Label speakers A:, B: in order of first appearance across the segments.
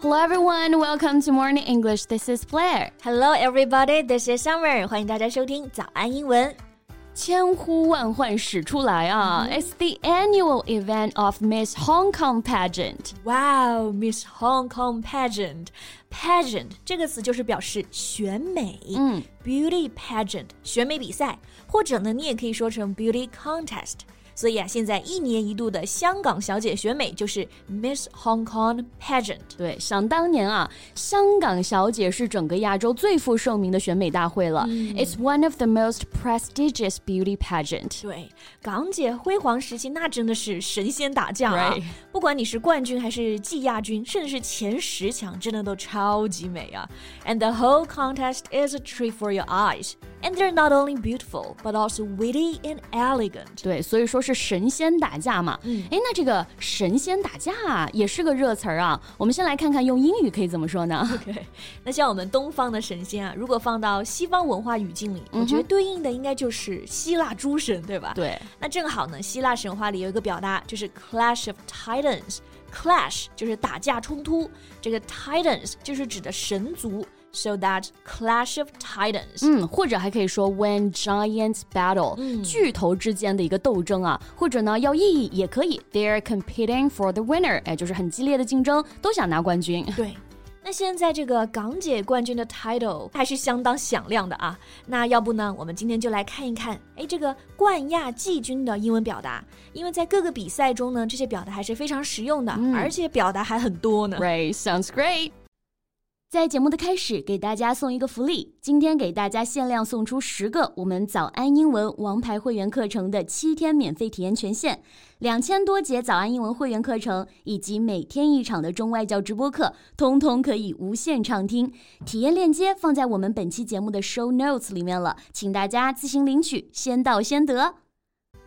A: Hello everyone, welcome to Morning English. This is Blair.
B: Hello everybody, this is Summer. 欢迎大家收听早安英文。
A: 千呼万唤始出来啊、mm hmm.！It's the annual event of Miss Hong Kong pageant.
B: Wow, Miss Hong Kong pageant. Pageant 这个词就是表示选美，嗯，beauty pageant 选美比赛，或者呢，你也可以说成 beauty contest。 所以啊，现在一年一度的香港小姐选美就是 Miss Hong Kong Pageant。
A: 对，想当年啊，香港小姐是整个亚洲最负盛名的选美大会了。嗯、It's one of the most prestigious beauty pageant。
B: 对，港姐辉煌时期那真的是神仙打架啊！不管你是冠军还是季亚军，甚至是前十强，真的都超级美啊！And the whole contest is a treat for your eyes. And they're not only beautiful, but also witty and elegant.
A: 对，所以说是 神仙打架嘛。嗯，哎，那这个神仙打架也是个热词儿啊。我们先来看看用英语可以怎么说呢？
B: OK，那像我们东方的神仙啊，如果放到西方文化语境里，我觉得对应的应该就是希腊诸神，对吧？
A: 对。
B: 那正好呢，希腊神话里有一个表达，就是 Clash of Titans。Clash 就是打架冲突，这个 Titans 就是指的神族。So that clash of titans，
A: 嗯，或者还可以说 when giants battle，、嗯、巨头之间的一个斗争啊，或者呢要意义也可以，they're competing for the winner，哎，就是很激烈的竞争，都想拿冠军。
B: 对。那现在这个港姐冠军的 title 还是相当响亮的啊。那要不呢，我们今天就来看一看，哎，这个冠亚季军的英文表达，因为在各个比赛中呢，这些表达还是非常实用的，嗯、而且表达还很多呢。
A: Right, sounds great. 在节目的开始，给大家送一个福利。今天给大家限量送出十个我们早安英文王牌会员课程的七天免费体验权限，两千多节早安英文会员课程以及每天一场的中外教直播课，通通可以无限畅听。体验链接放在我们本期节目的 show notes 里面了，请大家自行领取，先到先得。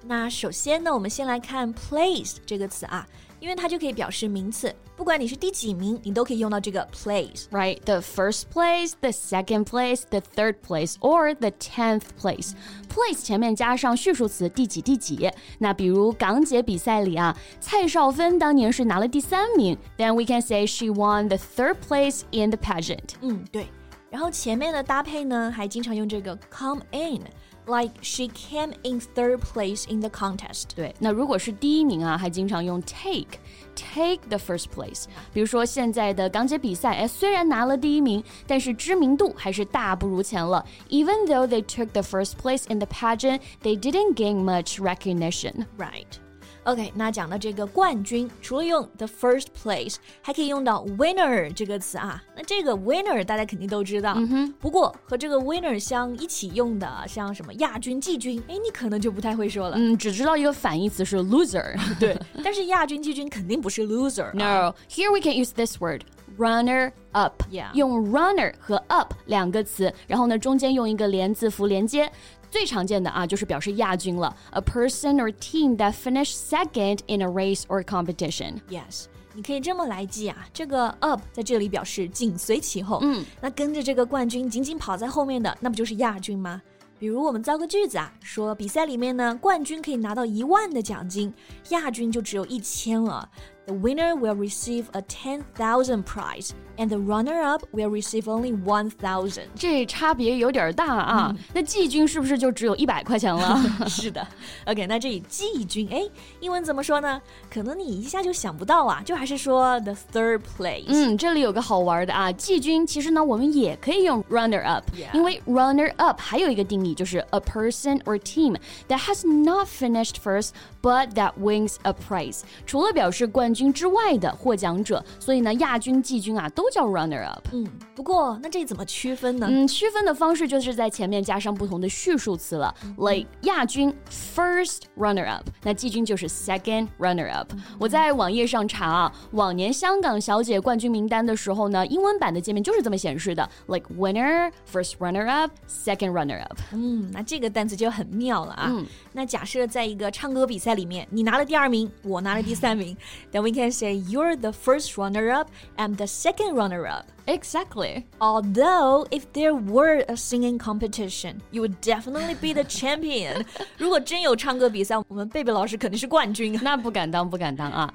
B: 那首先呢，我们先来看 place 这个词啊。因为它就可以表示名次，不管你是第几名，你都可以用到这个 place。
A: Right, the first place, the second place, the third place, or the tenth place. Place 前面加上序数词第几第几。那比如港姐比赛里啊，蔡少芬当年是拿了第三名，then we can say she won the third place in the pageant。
B: 嗯，对。然后前面的搭配呢，还经常用这个 come in。like she came in third place in the contest。
A: 对，那如果是第一名啊，还经常用 take take the first place。比如说现在的港姐比赛，哎，虽然拿了第一名，但是知名度还是大不如前了。Even though they took the first place in the pageant, they didn't gain much recognition.
B: Right. OK，那讲到这个冠军，除了用 the first place，还可以用到 winner 这个词啊。那这个 winner 大家肯定都知道，嗯哼。不过和这个 winner 相一起用的，像什么亚军、季军，哎，你可能就不太会说了。
A: 嗯，只知道一个反义词是 loser。
B: 对，但是亚军、季军肯定不是 loser。
A: No，here we can use this word。Runner up，用 runner 和 up 两个词，然后呢中间用一个连字符连接。最常见的啊，就是表示亚军了，a person or team that finished second in a race or competition.
B: Yes. 你可以这么来记啊，这个 up 在这里表示紧随其后，嗯，那跟着这个冠军紧紧跑在后面的，那不就是亚军吗？比如我们造个句子啊，说比赛里面呢，冠军可以拿到一万的奖金，亚军就只有一千了。The winner will receive a 10,000 prize, and the runner-up will receive only 1,000.
A: 这差别有点大啊！嗯、那季军是不是就只有一百块钱了？
B: 是的。OK，那这里季军，哎，英文怎么说呢？可能你一下就想不到啊，就还是说 the third place。
A: 嗯，这里有个好玩的啊，季军其实呢，我们也可以用 runner-up，、yeah. 因为 runner-up 还有一个定义就是 a person or team that has not finished first but that wins a prize。除了表示冠 冠军之外的获奖者，所以呢，亚军、季军啊都叫 runner up。
B: 嗯，不过那这怎么区分呢？
A: 嗯，区分的方式就是在前面加上不同的序数词了。Like 亚军 first runner up，那季军就是 second runner up。我在网页上查啊，往年香港小姐冠军名单的时候呢，英文版的界面就是这么显示的：like winner first runner up second runner up。
B: 嗯，那这个单词就很妙了啊。嗯，那假设在一个唱歌比赛里面，你拿了第二名，我拿了第三名，但 we can say you're the first runner up and the second runner up.
A: Exactly.
B: Although, if there were a singing competition, you would definitely be the champion. 如果真有唱歌比赛，我们贝贝老师肯定是冠军。
A: 那不敢当，不敢当啊。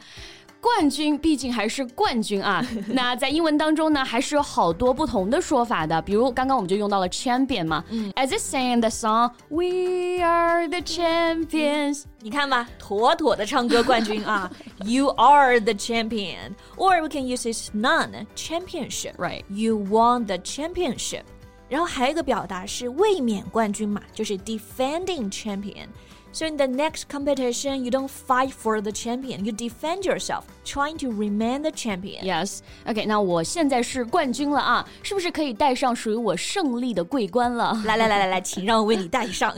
A: 冠军毕竟还是冠军啊。那在英文当中呢，还是有好多不同的说法的。比如刚刚我们就用到了 champion 嘛。As it sang the song, "We are the champions."
B: 你看吧，妥妥的唱歌冠军啊。You are the champion, or we can use its noun championship.
A: Right.
B: You won the championship. 然后还有一个表达是卫冕冠军嘛，就是 defending champion。So in the next competition, you don't fight for the champion, you defend yourself, trying to remain the champion.
A: Yes. OK，那我现在是冠军了啊，是不是可以戴上属于我胜利的桂冠了？
B: 来来来来来，请让我为你戴上。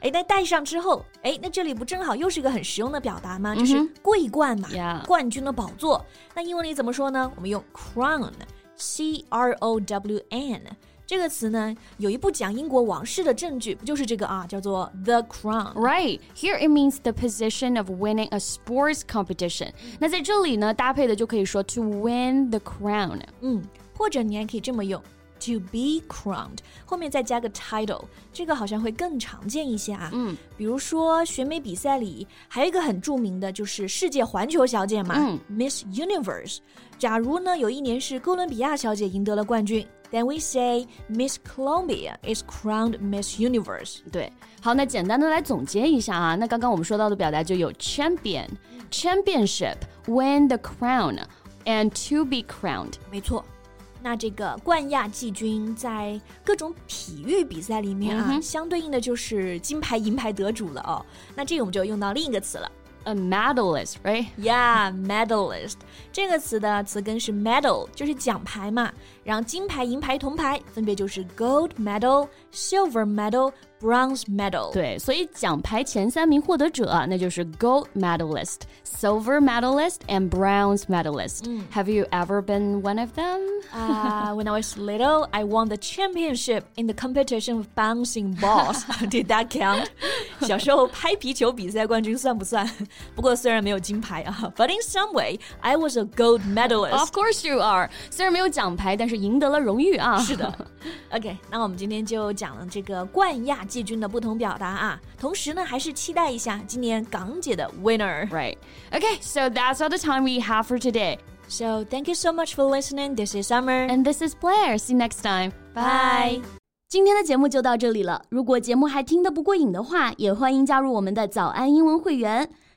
B: 哎，那戴上之后，哎，那这里不正好又是一个很实用的表达吗？就是桂冠嘛，冠军的宝座。那英文里怎么说呢？我们用 crown，C R O W N。 这个词呢，有一部讲英国王室的证据，不就是这个啊，叫做 The Crown。
A: Right here it means the position of winning a sports competition。那在这里呢，搭配的就可以说 to win the crown。
B: 嗯，或者你还可以这么用。To be crowned，后面再加个 title，这个好像会更常见一些啊。
A: 嗯，
B: 比如说选美比赛里，还有一个很著名的就是世界环球小姐嘛，
A: 嗯
B: ，Miss Universe。假如呢，有一年是哥伦比亚小姐赢得了冠军。Then we say Miss Colombia is crowned Miss Universe。
A: 对，好，那简单的来总结一下啊，那刚刚我们说到的表达就有 champion、championship、win the crown and to be crowned。
B: 没错。那这个冠亚季军在各种体育比赛里面啊，相对应的就是金牌、银牌得主了哦。那这个我们就用到另一个词了。
A: a medalist, right?
B: Yeah, medalist 这个词的词根是 medal，就是奖牌嘛。然后金牌、银牌、铜牌分别就是 gold medal、silver medal、 bronze medal。
A: 对，所以奖牌前三名获得者那就是 gold medalist、silver medalist and bronze medalist. Have you ever been one of them?
B: Uh, when I was little, I won the championship in the competition of bouncing balls. Did that count? 小时候拍皮球比赛冠军算不算？不过虽然没有金牌啊，but in some way I was a gold medalist.
A: Of course you are. 虽然没有奖牌，但是赢得了荣誉啊。
B: 是的。OK，那我们今天就讲了这个冠亚 季军的不同表达啊，同时呢，还是期待一下今年港姐的 winner。
A: Right. Okay, so that's all the time we have for today.
B: So thank you so much for listening. This is Summer.
A: And this is Blair. See you next time.
B: Bye.
A: 今天的节目就到这里了。如果节目还听得不过瘾的话，也欢迎加入我们的早安英文会员。